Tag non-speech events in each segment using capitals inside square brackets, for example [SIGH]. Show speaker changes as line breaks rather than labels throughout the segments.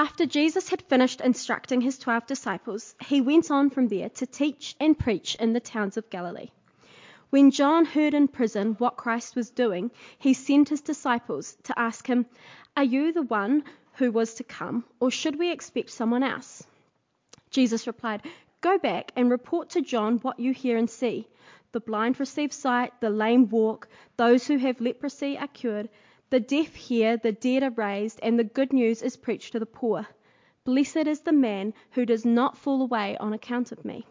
After Jesus had finished instructing his twelve disciples, he went on from there to teach and preach in the towns of Galilee. When John heard in prison what Christ was doing, he sent his disciples to ask him, Are you the one who was to come, or should we expect someone else? Jesus replied, Go back and report to John what you hear and see. The blind receive sight, the lame walk, those who have leprosy are cured the deaf hear, the dead are raised, and the good news is preached to the poor. Blessed is the man who does not fall away on account of me.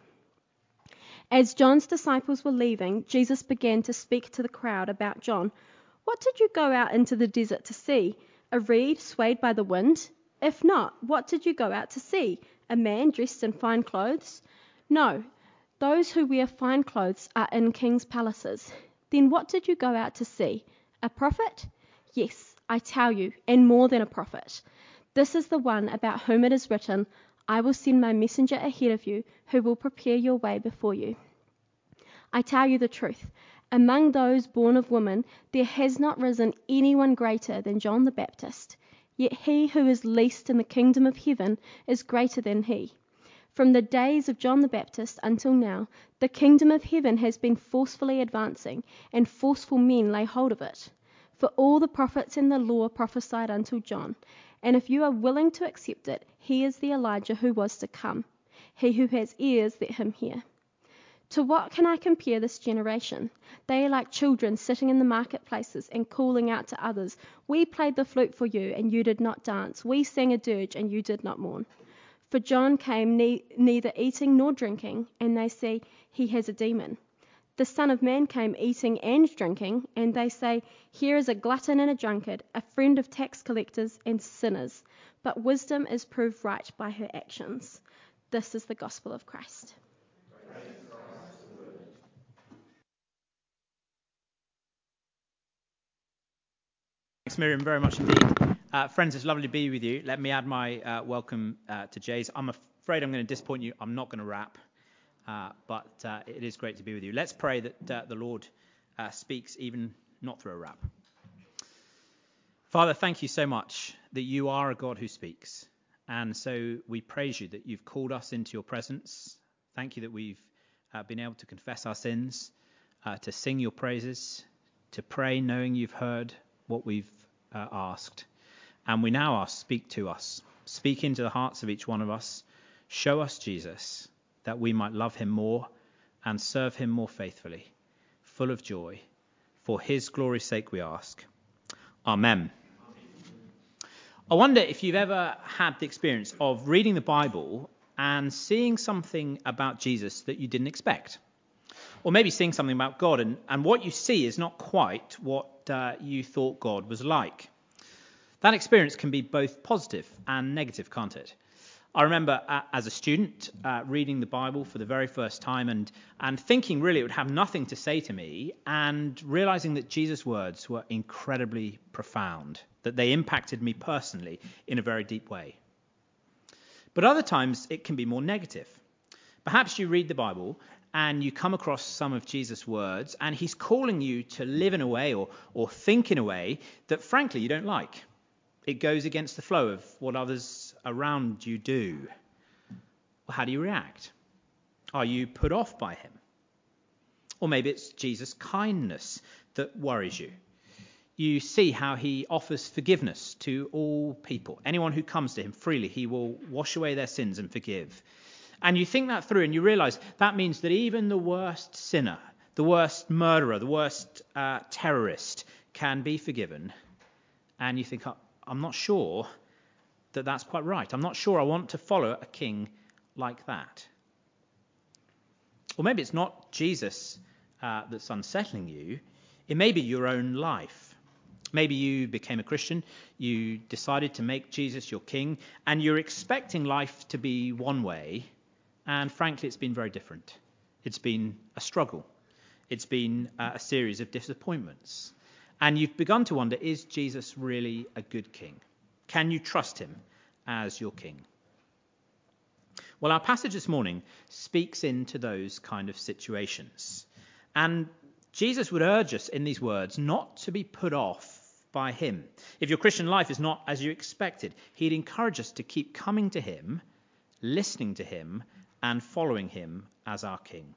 As John's disciples were leaving, Jesus began to speak to the crowd about John. What did you go out into the desert to see? A reed swayed by the wind? If not, what did you go out to see? A man dressed in fine clothes? No, those who wear fine clothes are in king's palaces. Then what did you go out to see? A prophet? Yes, I tell you, and more than a prophet. This is the one about whom it is written, I will send my messenger ahead of you, who will prepare your way before you. I tell you the truth. Among those born of woman, there has not risen anyone greater than John the Baptist. Yet he who is least in the kingdom of heaven is greater than he. From the days of John the Baptist until now, the kingdom of heaven has been forcefully advancing, and forceful men lay hold of it. For all the prophets and the law prophesied until John. And if you are willing to accept it, he is the Elijah who was to come. He who has ears, let him hear. To what can I compare this generation? They are like children sitting in the marketplaces and calling out to others, We played the flute for you, and you did not dance. We sang a dirge, and you did not mourn. For John came ne- neither eating nor drinking, and they say, He has a demon. The Son of Man came eating and drinking, and they say, Here is a glutton and a drunkard, a friend of tax collectors and sinners. But wisdom is proved right by her actions. This is the gospel of Christ.
Thanks, Miriam, very much indeed. Uh, friends, it's lovely to be with you. Let me add my uh, welcome uh, to Jay's. I'm afraid I'm going to disappoint you. I'm not going to rap. Uh, but uh, it is great to be with you. Let's pray that uh, the Lord speaks even not through a rap. Father, thank you so much that you are a God who speaks. And so we praise you that you've called us into your presence. Thank you that we've been able to confess our sins, to sing your praises, to pray knowing you've heard what we've asked. And we now ask, speak to us. Speak into the hearts of each one of us. Show us Jesus that we might love him more and serve him more faithfully, full of joy. For his glory's sake we ask. Amen. I wonder if you've ever had the experience of reading the Bible and seeing something about Jesus that you didn't expect. Or maybe seeing something about God, and, and what you see is not quite what uh, you thought God was like. That experience can be both positive and negative, can't it? I remember uh, as a student uh, reading the Bible for the very first time and, and thinking really it would have nothing to say to me, and realizing that Jesus' words were incredibly profound, that they impacted me personally in a very deep way. But other times it can be more negative. Perhaps you read the Bible and you come across some of Jesus' words, and he's calling you to live in a way or, or think in a way that, frankly, you don't like. It goes against the flow of what others around you do. Well, how do you react? Are you put off by him? Or maybe it's Jesus' kindness that worries you. You see how he offers forgiveness to all people. Anyone who comes to him freely, he will wash away their sins and forgive. And you think that through and you realize that means that even the worst sinner, the worst murderer, the worst uh, terrorist can be forgiven. And you think, oh, I'm not sure that that's quite right. I'm not sure I want to follow a king like that. Or maybe it's not Jesus uh, that's unsettling you, it may be your own life. Maybe you became a Christian, you decided to make Jesus your king, and you're expecting life to be one way, and frankly, it's been very different. It's been a struggle, it's been uh, a series of disappointments. And you've begun to wonder is Jesus really a good king? Can you trust him as your king? Well, our passage this morning speaks into those kind of situations. And Jesus would urge us in these words not to be put off by him. If your Christian life is not as you expected, he'd encourage us to keep coming to him, listening to him, and following him as our king.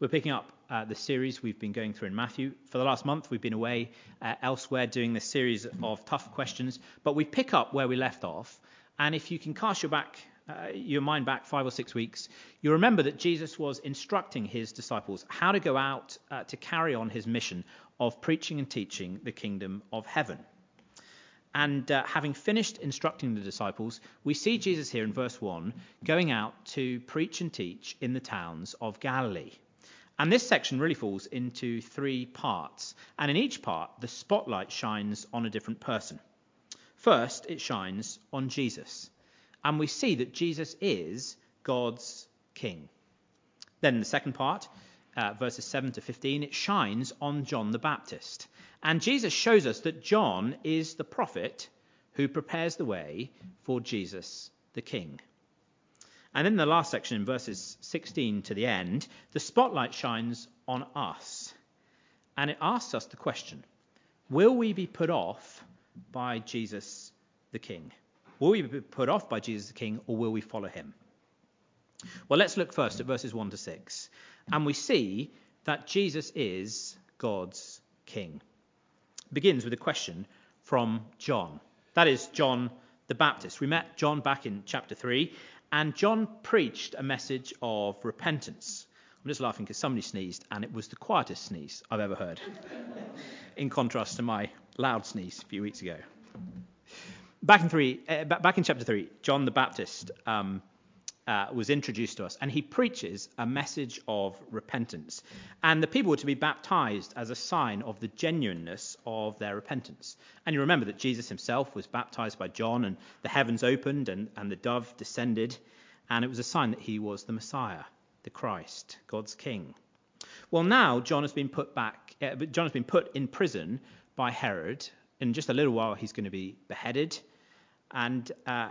We're picking up uh, the series we've been going through in Matthew. For the last month, we've been away uh, elsewhere doing this series of tough questions, but we pick up where we left off. And if you can cast your back uh, your mind back five or six weeks, you remember that Jesus was instructing his disciples how to go out uh, to carry on his mission of preaching and teaching the kingdom of heaven. And uh, having finished instructing the disciples, we see Jesus here in verse 1 going out to preach and teach in the towns of Galilee. And this section really falls into three parts. And in each part, the spotlight shines on a different person. First, it shines on Jesus and we see that Jesus is God's King. Then in the second part, uh, verses 7 to 15, it shines on John the Baptist. And Jesus shows us that John is the prophet who prepares the way for Jesus the King. And in the last section, verses 16 to the end, the spotlight shines on us. And it asks us the question Will we be put off by Jesus the King? Will we be put off by Jesus the King or will we follow him? Well, let's look first at verses 1 to 6. And we see that Jesus is God's King. It begins with a question from John. That is John the Baptist. We met John back in chapter 3, and John preached a message of repentance. I'm just laughing because somebody sneezed, and it was the quietest sneeze I've ever heard, [LAUGHS] in contrast to my loud sneeze a few weeks ago back in three, uh, back in chapter three, John the Baptist um, uh, was introduced to us, and he preaches a message of repentance, and the people were to be baptized as a sign of the genuineness of their repentance. And you remember that Jesus himself was baptized by John, and the heavens opened, and, and the dove descended, and it was a sign that he was the Messiah, the Christ, God's King. Well, now John has been put back. Uh, John has been put in prison by Herod. In just a little while, he's going to be beheaded and uh,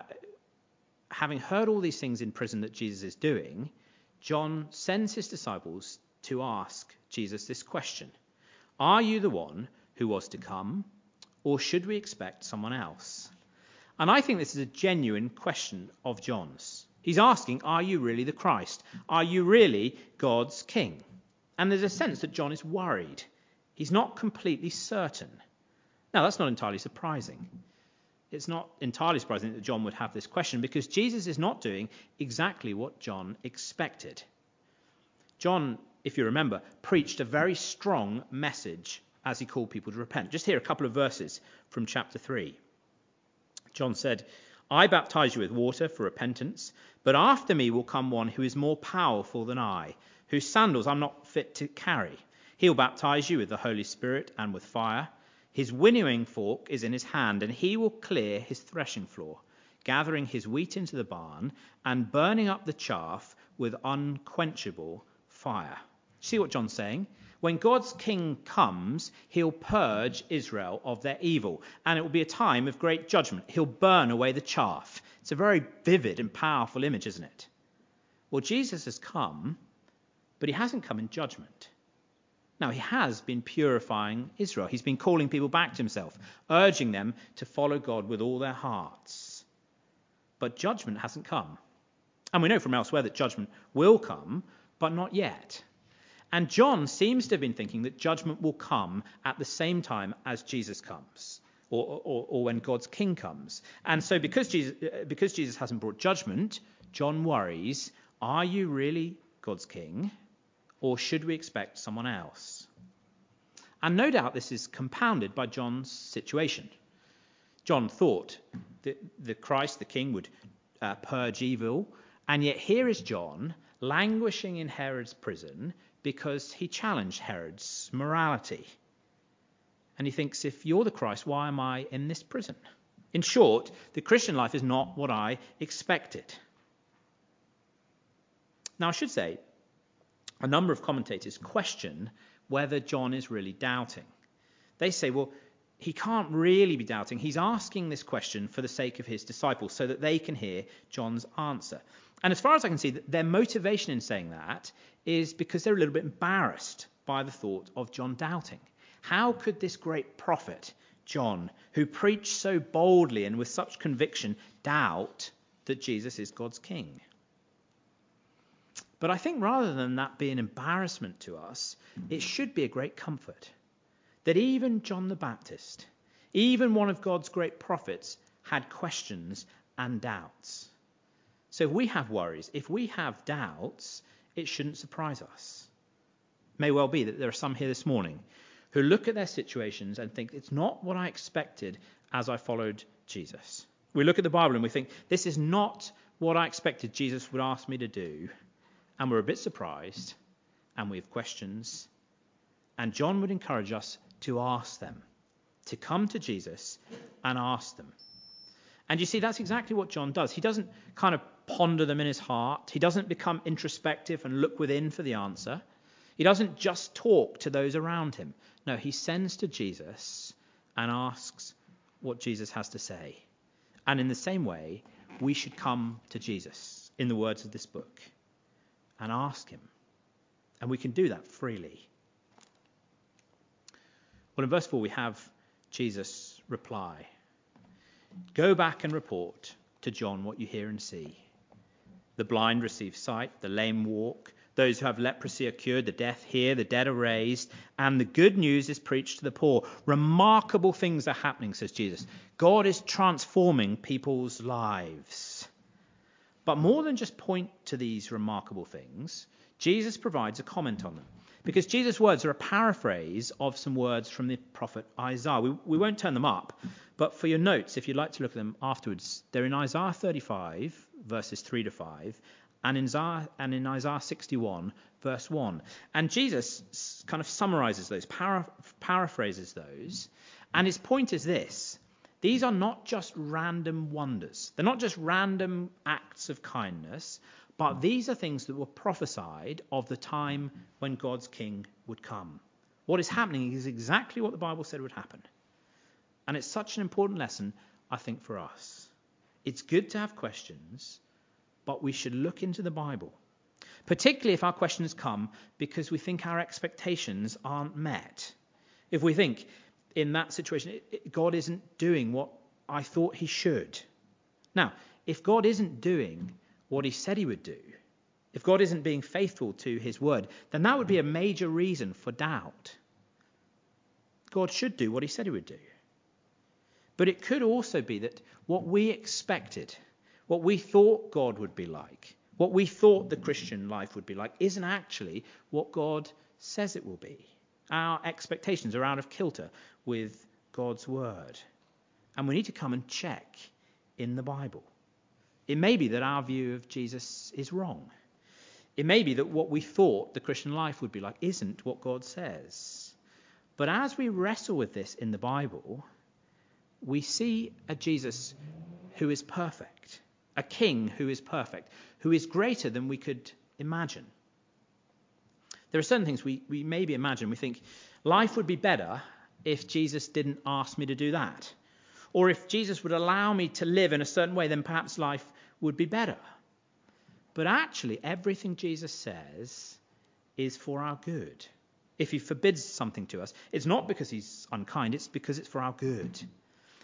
having heard all these things in prison that Jesus is doing, John sends his disciples to ask Jesus this question Are you the one who was to come, or should we expect someone else? And I think this is a genuine question of John's. He's asking, Are you really the Christ? Are you really God's King? And there's a sense that John is worried. He's not completely certain. Now, that's not entirely surprising it's not entirely surprising that John would have this question because Jesus is not doing exactly what John expected. John, if you remember, preached a very strong message as he called people to repent. Just here a couple of verses from chapter 3. John said, I baptize you with water for repentance, but after me will come one who is more powerful than I, whose sandals I'm not fit to carry. He'll baptize you with the Holy Spirit and with fire. His winnowing fork is in his hand, and he will clear his threshing floor, gathering his wheat into the barn and burning up the chaff with unquenchable fire. See what John's saying? When God's king comes, he'll purge Israel of their evil, and it will be a time of great judgment. He'll burn away the chaff. It's a very vivid and powerful image, isn't it? Well, Jesus has come, but he hasn't come in judgment. Now, he has been purifying Israel. He's been calling people back to himself, urging them to follow God with all their hearts. But judgment hasn't come. And we know from elsewhere that judgment will come, but not yet. And John seems to have been thinking that judgment will come at the same time as Jesus comes, or, or, or when God's king comes. And so, because Jesus, uh, because Jesus hasn't brought judgment, John worries are you really God's king? Or should we expect someone else? And no doubt this is compounded by John's situation. John thought that the Christ, the King, would uh, purge evil, and yet here is John languishing in Herod's prison because he challenged Herod's morality. And he thinks, if you're the Christ, why am I in this prison? In short, the Christian life is not what I expected. Now, I should say, a number of commentators question whether John is really doubting. They say, well, he can't really be doubting. He's asking this question for the sake of his disciples so that they can hear John's answer. And as far as I can see, their motivation in saying that is because they're a little bit embarrassed by the thought of John doubting. How could this great prophet, John, who preached so boldly and with such conviction, doubt that Jesus is God's king? But I think rather than that be an embarrassment to us, it should be a great comfort that even John the Baptist, even one of God's great prophets, had questions and doubts. So if we have worries, if we have doubts, it shouldn't surprise us. It may well be that there are some here this morning who look at their situations and think it's not what I expected as I followed Jesus. We look at the Bible and we think this is not what I expected Jesus would ask me to do and we're a bit surprised and we have questions. And John would encourage us to ask them, to come to Jesus and ask them. And you see, that's exactly what John does. He doesn't kind of ponder them in his heart, he doesn't become introspective and look within for the answer. He doesn't just talk to those around him. No, he sends to Jesus and asks what Jesus has to say. And in the same way, we should come to Jesus in the words of this book and ask Him. And we can do that freely. Well, in verse 4, we have Jesus' reply Go back and report to John what you hear and see. The blind receive sight, the lame walk, those who have leprosy are cured, the deaf hear, the dead are raised, and the good news is preached to the poor. Remarkable things are happening, says Jesus. God is transforming people's lives. But more than just point to these remarkable things, Jesus provides a comment on them. Because Jesus' words are a paraphrase of some words from the prophet Isaiah. We, we won't turn them up, but for your notes, if you'd like to look at them afterwards, they're in Isaiah 35, verses 3 to 5, and in, Isaiah, and in Isaiah 61, verse 1. And Jesus kind of summarizes those, para, paraphrases those, and his point is this these are not just random wonders. They're not just random acts of kindness, but these are things that were prophesied of the time when God's king would come. What is happening is exactly what the Bible said would happen. And it's such an important lesson, I think, for us. It's good to have questions, but we should look into the Bible, particularly if our questions come because we think our expectations aren't met. If we think, in that situation, it, it, God isn't doing what I thought he should. Now, if God isn't doing what he said he would do, if God isn't being faithful to his word, then that would be a major reason for doubt. God should do what he said he would do. But it could also be that what we expected, what we thought God would be like, what we thought the Christian life would be like, isn't actually what God says it will be. Our expectations are out of kilter with God's word. And we need to come and check in the Bible. It may be that our view of Jesus is wrong. It may be that what we thought the Christian life would be like isn't what God says. But as we wrestle with this in the Bible, we see a Jesus who is perfect, a king who is perfect, who is greater than we could imagine. There are certain things we, we maybe imagine. We think life would be better if Jesus didn't ask me to do that. Or if Jesus would allow me to live in a certain way, then perhaps life would be better. But actually, everything Jesus says is for our good. If he forbids something to us, it's not because he's unkind, it's because it's for our good.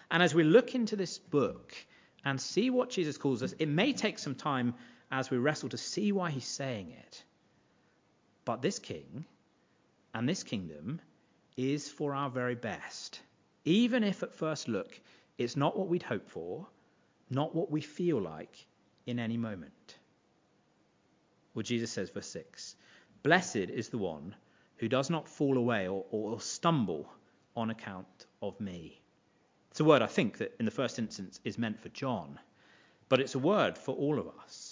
And as we look into this book and see what Jesus calls us, it may take some time as we wrestle to see why he's saying it. But this king and this kingdom is for our very best, even if at first look it's not what we'd hope for, not what we feel like in any moment. Well, Jesus says, verse 6 Blessed is the one who does not fall away or, or stumble on account of me. It's a word I think that in the first instance is meant for John, but it's a word for all of us.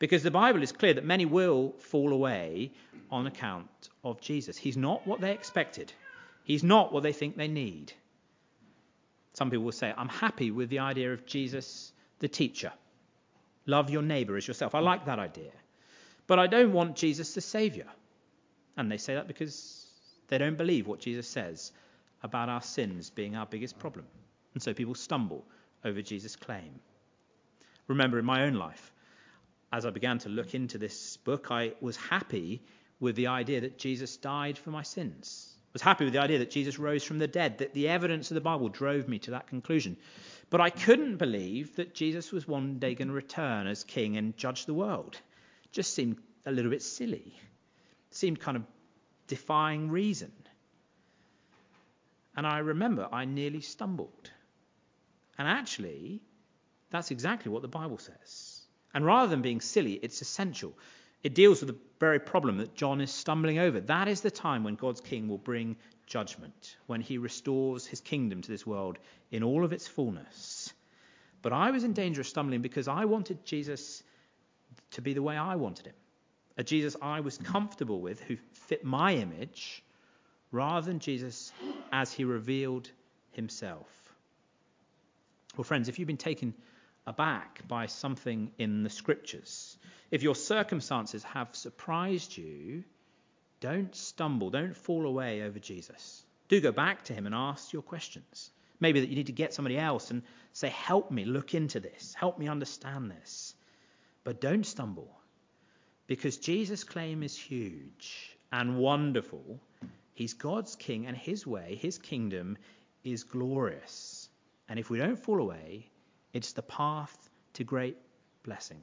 Because the Bible is clear that many will fall away on account of Jesus. He's not what they expected. He's not what they think they need. Some people will say, I'm happy with the idea of Jesus the teacher. Love your neighbour as yourself. I like that idea. But I don't want Jesus the Saviour. And they say that because they don't believe what Jesus says about our sins being our biggest problem. And so people stumble over Jesus' claim. Remember, in my own life, as I began to look into this book, I was happy with the idea that Jesus died for my sins I was happy with the idea that Jesus rose from the dead, that the evidence of the Bible drove me to that conclusion. But I couldn't believe that Jesus was one day going to return as king and judge the world. It just seemed a little bit silly. It seemed kind of defying reason. And I remember I nearly stumbled. And actually, that's exactly what the Bible says. And rather than being silly, it's essential. It deals with the very problem that John is stumbling over. That is the time when God's king will bring judgment, when he restores his kingdom to this world in all of its fullness. But I was in danger of stumbling because I wanted Jesus to be the way I wanted him. A Jesus I was comfortable with, who fit my image, rather than Jesus as he revealed himself. Well, friends, if you've been taken aback by something in the scriptures, if your circumstances have surprised you, don't stumble, don't fall away over Jesus. Do go back to him and ask your questions. Maybe that you need to get somebody else and say, Help me look into this, help me understand this. But don't stumble, because Jesus' claim is huge and wonderful. He's God's king, and his way, his kingdom, is glorious. And if we don't fall away, it's the path to great blessing.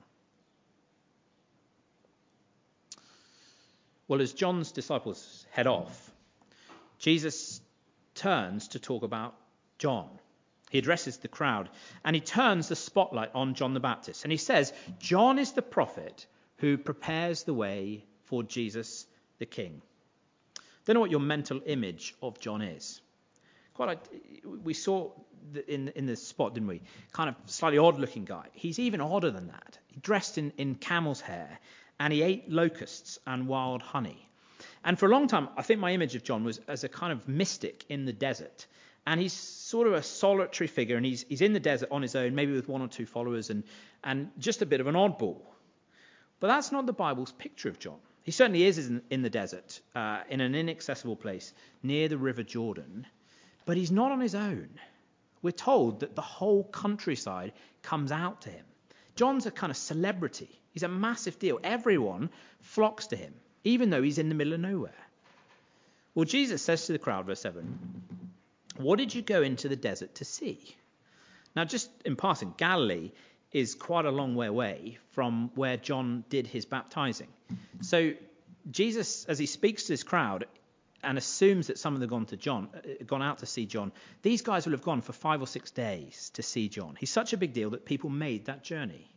Well, as John's disciples head off, Jesus turns to talk about John. He addresses the crowd and he turns the spotlight on John the Baptist. And he says, John is the prophet who prepares the way for Jesus the King. Don't know what your mental image of John is. Quite like we saw in in the spot, didn't we? Kind of slightly odd looking guy. He's even odder than that. He dressed in, in camel's hair and he ate locusts and wild honey. And for a long time, I think my image of John was as a kind of mystic in the desert. And he's sort of a solitary figure, and he's, he's in the desert on his own, maybe with one or two followers, and, and just a bit of an oddball. But that's not the Bible's picture of John. He certainly is in, in the desert, uh, in an inaccessible place near the River Jordan, but he's not on his own. We're told that the whole countryside comes out to him. John's a kind of celebrity. He's a massive deal. Everyone flocks to him, even though he's in the middle of nowhere. Well, Jesus says to the crowd, verse 7, What did you go into the desert to see? Now, just in passing, Galilee is quite a long way away from where John did his baptizing. So, Jesus, as he speaks to this crowd and assumes that some of them have gone to John, uh, gone out to see John, these guys will have gone for five or six days to see John. He's such a big deal that people made that journey.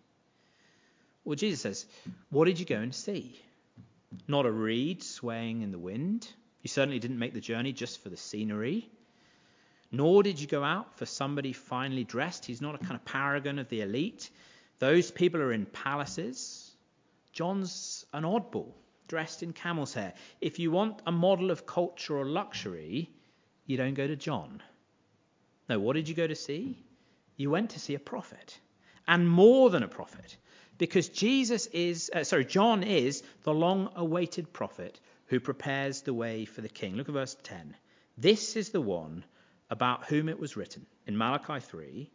Well, Jesus says, What did you go and see? Not a reed swaying in the wind. You certainly didn't make the journey just for the scenery. Nor did you go out for somebody finely dressed. He's not a kind of paragon of the elite. Those people are in palaces. John's an oddball, dressed in camel's hair. If you want a model of culture or luxury, you don't go to John. No, what did you go to see? You went to see a prophet, and more than a prophet because Jesus is, uh, sorry, John is the long awaited prophet who prepares the way for the king. Look at verse 10. This is the one about whom it was written in Malachi 3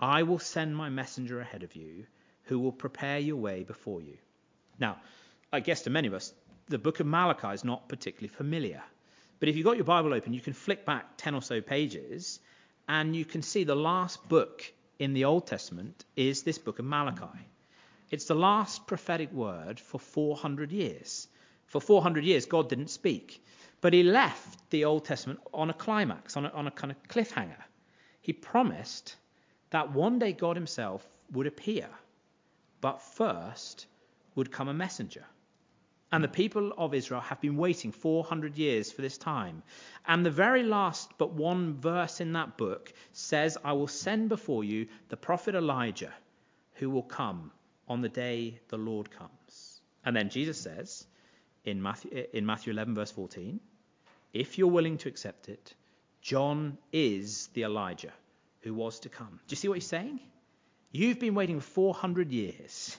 I will send my messenger ahead of you who will prepare your way before you. Now, I guess to many of us, the book of Malachi is not particularly familiar. But if you've got your Bible open, you can flick back 10 or so pages and you can see the last book in the Old Testament is this book of Malachi. It's the last prophetic word for 400 years. For 400 years, God didn't speak. But he left the Old Testament on a climax, on a, on a kind of cliffhanger. He promised that one day God himself would appear, but first would come a messenger. And the people of Israel have been waiting 400 years for this time. And the very last but one verse in that book says, I will send before you the prophet Elijah, who will come on the day the Lord comes. And then Jesus says in Matthew, in Matthew 11, verse 14, if you're willing to accept it, John is the Elijah who was to come. Do you see what he's saying? You've been waiting 400 years,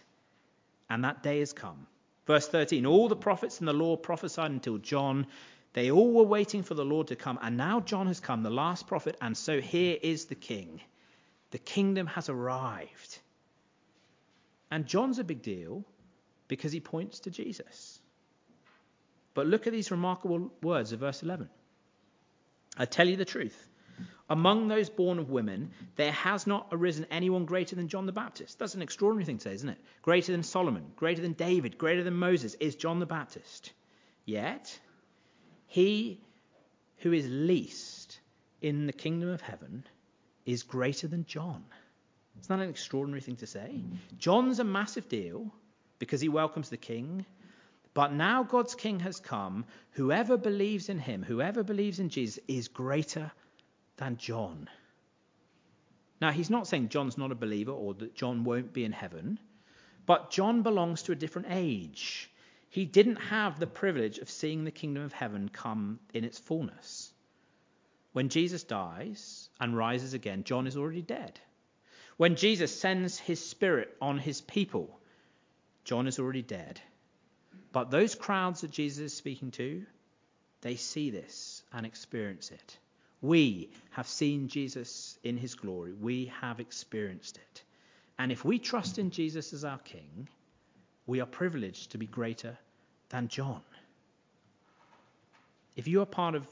and that day has come. Verse 13 All the prophets and the law prophesied until John. They all were waiting for the Lord to come, and now John has come, the last prophet, and so here is the king. The kingdom has arrived. And John's a big deal because he points to Jesus. But look at these remarkable words of verse 11. I tell you the truth. Among those born of women, there has not arisen anyone greater than John the Baptist. That's an extraordinary thing to say, isn't it? Greater than Solomon, greater than David, greater than Moses is John the Baptist. Yet, he who is least in the kingdom of heaven is greater than John. Isn't that an extraordinary thing to say? John's a massive deal because he welcomes the king. But now God's king has come. Whoever believes in him, whoever believes in Jesus, is greater than John. Now, he's not saying John's not a believer or that John won't be in heaven, but John belongs to a different age. He didn't have the privilege of seeing the kingdom of heaven come in its fullness. When Jesus dies and rises again, John is already dead. When Jesus sends his spirit on his people, John is already dead. But those crowds that Jesus is speaking to, they see this and experience it. We have seen Jesus in his glory. We have experienced it. And if we trust in Jesus as our King, we are privileged to be greater than John. If you are part of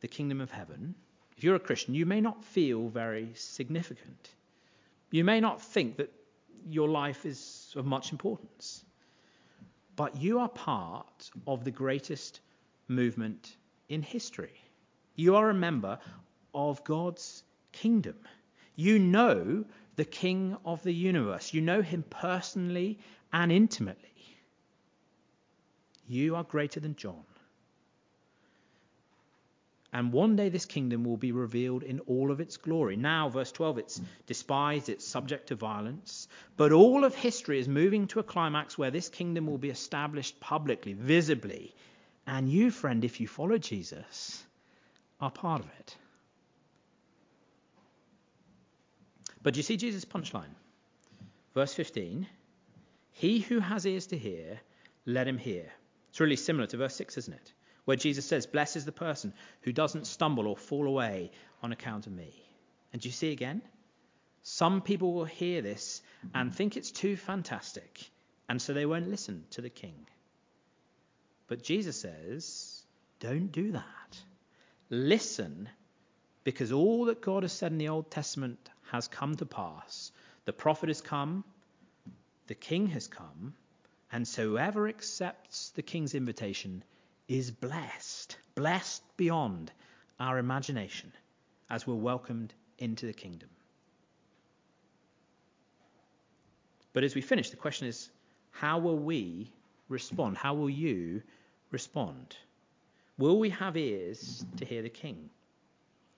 the kingdom of heaven, if you're a Christian, you may not feel very significant. You may not think that your life is of much importance. But you are part of the greatest movement in history. You are a member of God's kingdom. You know the King of the universe. You know him personally and intimately. You are greater than John. And one day this kingdom will be revealed in all of its glory. Now, verse 12, it's despised, it's subject to violence. But all of history is moving to a climax where this kingdom will be established publicly, visibly. And you, friend, if you follow Jesus, are part of it. But you see Jesus' punchline? Verse 15 He who has ears to hear, let him hear. It's really similar to verse 6, isn't it? Where Jesus says, Blessed is the person who doesn't stumble or fall away on account of me. And do you see again? Some people will hear this and think it's too fantastic, and so they won't listen to the king. But Jesus says, Don't do that. Listen, because all that God has said in the Old Testament has come to pass. The prophet has come, the king has come, and so whoever accepts the king's invitation is blessed, blessed beyond our imagination as we're welcomed into the kingdom. But as we finish, the question is how will we respond? How will you respond? Will we have ears to hear the king?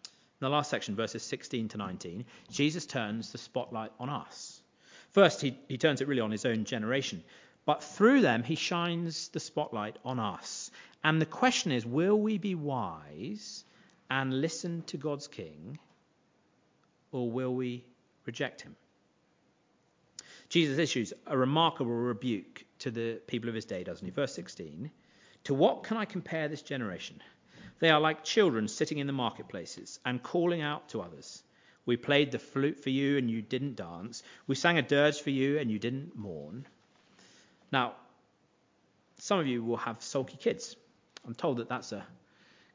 In the last section, verses 16 to 19, Jesus turns the spotlight on us. First, he, he turns it really on his own generation, but through them, he shines the spotlight on us. And the question is will we be wise and listen to God's king, or will we reject him? Jesus issues a remarkable rebuke to the people of his day, doesn't he? Verse 16 to what can I compare this generation? They are like children sitting in the marketplaces and calling out to others. We played the flute for you and you didn't dance. We sang a dirge for you and you didn't mourn. Now, some of you will have sulky kids. I'm told that that's a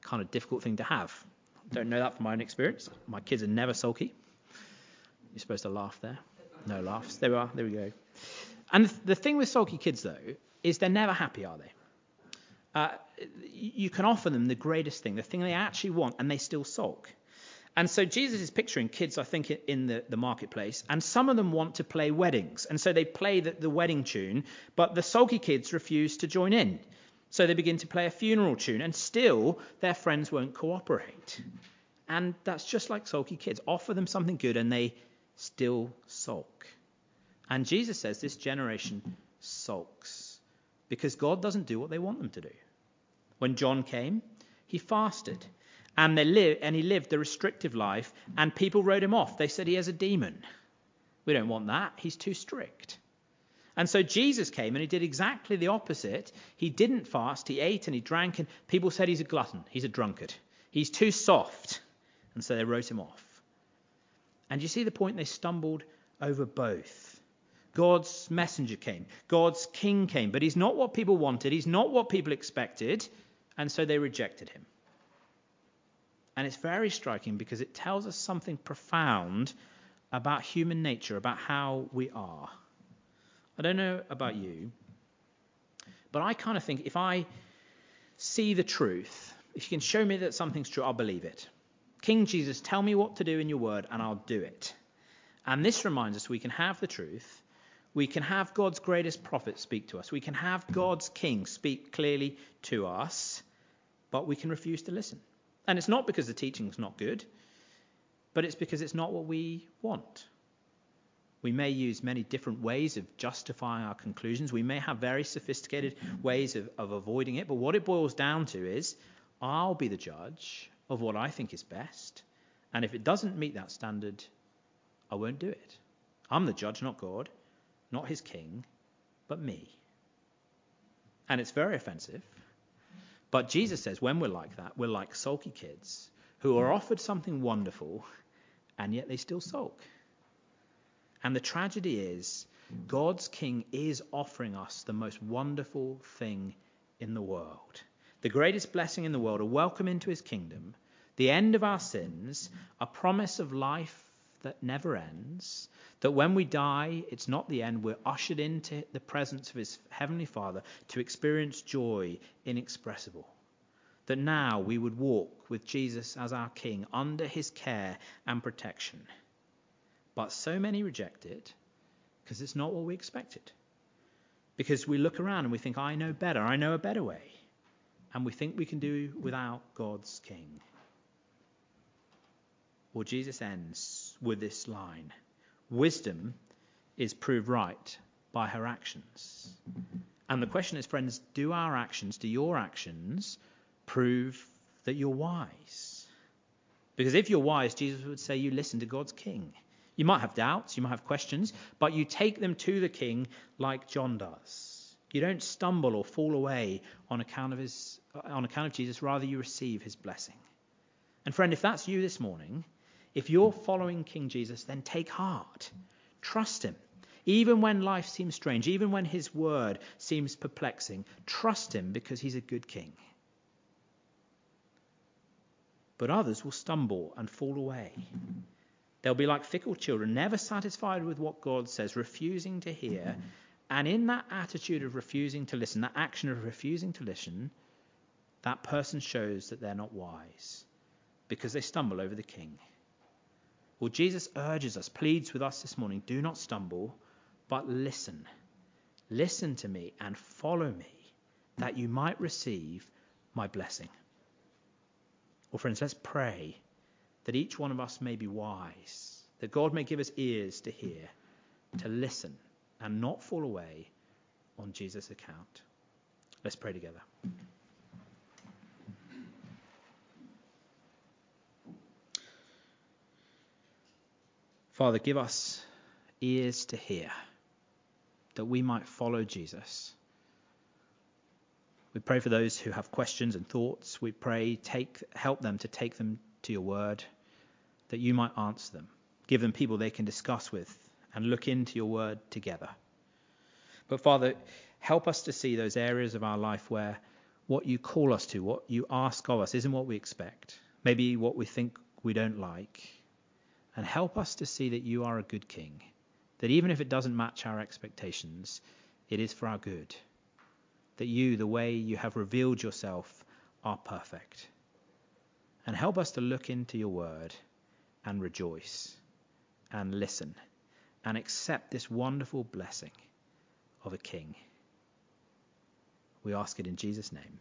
kind of difficult thing to have. Don't know that from my own experience. My kids are never sulky. You're supposed to laugh there. No laughs. There we are. There we go. And the thing with sulky kids, though, is they're never happy, are they? Uh, you can offer them the greatest thing, the thing they actually want, and they still sulk. And so Jesus is picturing kids, I think, in the, the marketplace, and some of them want to play weddings. And so they play the, the wedding tune, but the sulky kids refuse to join in. So they begin to play a funeral tune, and still their friends won't cooperate. And that's just like sulky kids. Offer them something good, and they still sulk. And Jesus says this generation sulks because God doesn't do what they want them to do. When John came, he fasted. And, they live, and he lived a restrictive life, and people wrote him off. They said he has a demon. We don't want that. He's too strict. And so Jesus came and he did exactly the opposite. He didn't fast, he ate and he drank, and people said he's a glutton, he's a drunkard, he's too soft. And so they wrote him off. And you see the point? They stumbled over both. God's messenger came, God's king came, but he's not what people wanted, he's not what people expected and so they rejected him. And it's very striking because it tells us something profound about human nature, about how we are. I don't know about you, but I kind of think if I see the truth, if you can show me that something's true, I'll believe it. King Jesus, tell me what to do in your word, and I'll do it. And this reminds us we can have the truth. We can have God's greatest prophet speak to us. We can have God's king speak clearly to us, but we can refuse to listen. And it's not because the teaching's not good, but it's because it's not what we want. We may use many different ways of justifying our conclusions. We may have very sophisticated ways of, of avoiding it. But what it boils down to is I'll be the judge of what I think is best. And if it doesn't meet that standard, I won't do it. I'm the judge, not God, not his king, but me. And it's very offensive. But Jesus says when we're like that, we're like sulky kids who are offered something wonderful and yet they still sulk. And the tragedy is, God's King is offering us the most wonderful thing in the world. The greatest blessing in the world, a welcome into his kingdom, the end of our sins, a promise of life that never ends, that when we die, it's not the end, we're ushered into the presence of his heavenly Father to experience joy inexpressible. That now we would walk with Jesus as our King under his care and protection. But so many reject it because it's not what we expected. Because we look around and we think, I know better, I know a better way. And we think we can do without God's King. Well, Jesus ends with this line Wisdom is proved right by her actions. And the question is, friends, do our actions, do your actions prove that you're wise? Because if you're wise, Jesus would say you listen to God's King. You might have doubts, you might have questions, but you take them to the king like John does. You don't stumble or fall away on account of his on account of Jesus, rather you receive his blessing. And friend, if that's you this morning, if you're following King Jesus, then take heart. Trust him. Even when life seems strange, even when his word seems perplexing, trust him because he's a good king. But others will stumble and fall away. They'll be like fickle children, never satisfied with what God says, refusing to hear. And in that attitude of refusing to listen, that action of refusing to listen, that person shows that they're not wise because they stumble over the king. Well, Jesus urges us, pleads with us this morning do not stumble, but listen. Listen to me and follow me that you might receive my blessing. Well, friends, let's pray that each one of us may be wise, that God may give us ears to hear, to listen, and not fall away on Jesus' account. Let's pray together. Father, give us ears to hear, that we might follow Jesus. We pray for those who have questions and thoughts. We pray, take, help them to take them to your word that you might answer them. Give them people they can discuss with and look into your word together. But Father, help us to see those areas of our life where what you call us to, what you ask of us, isn't what we expect. Maybe what we think we don't like. And help us to see that you are a good king, that even if it doesn't match our expectations, it is for our good. That you, the way you have revealed yourself, are perfect. And help us to look into your word and rejoice and listen and accept this wonderful blessing of a king. We ask it in Jesus' name.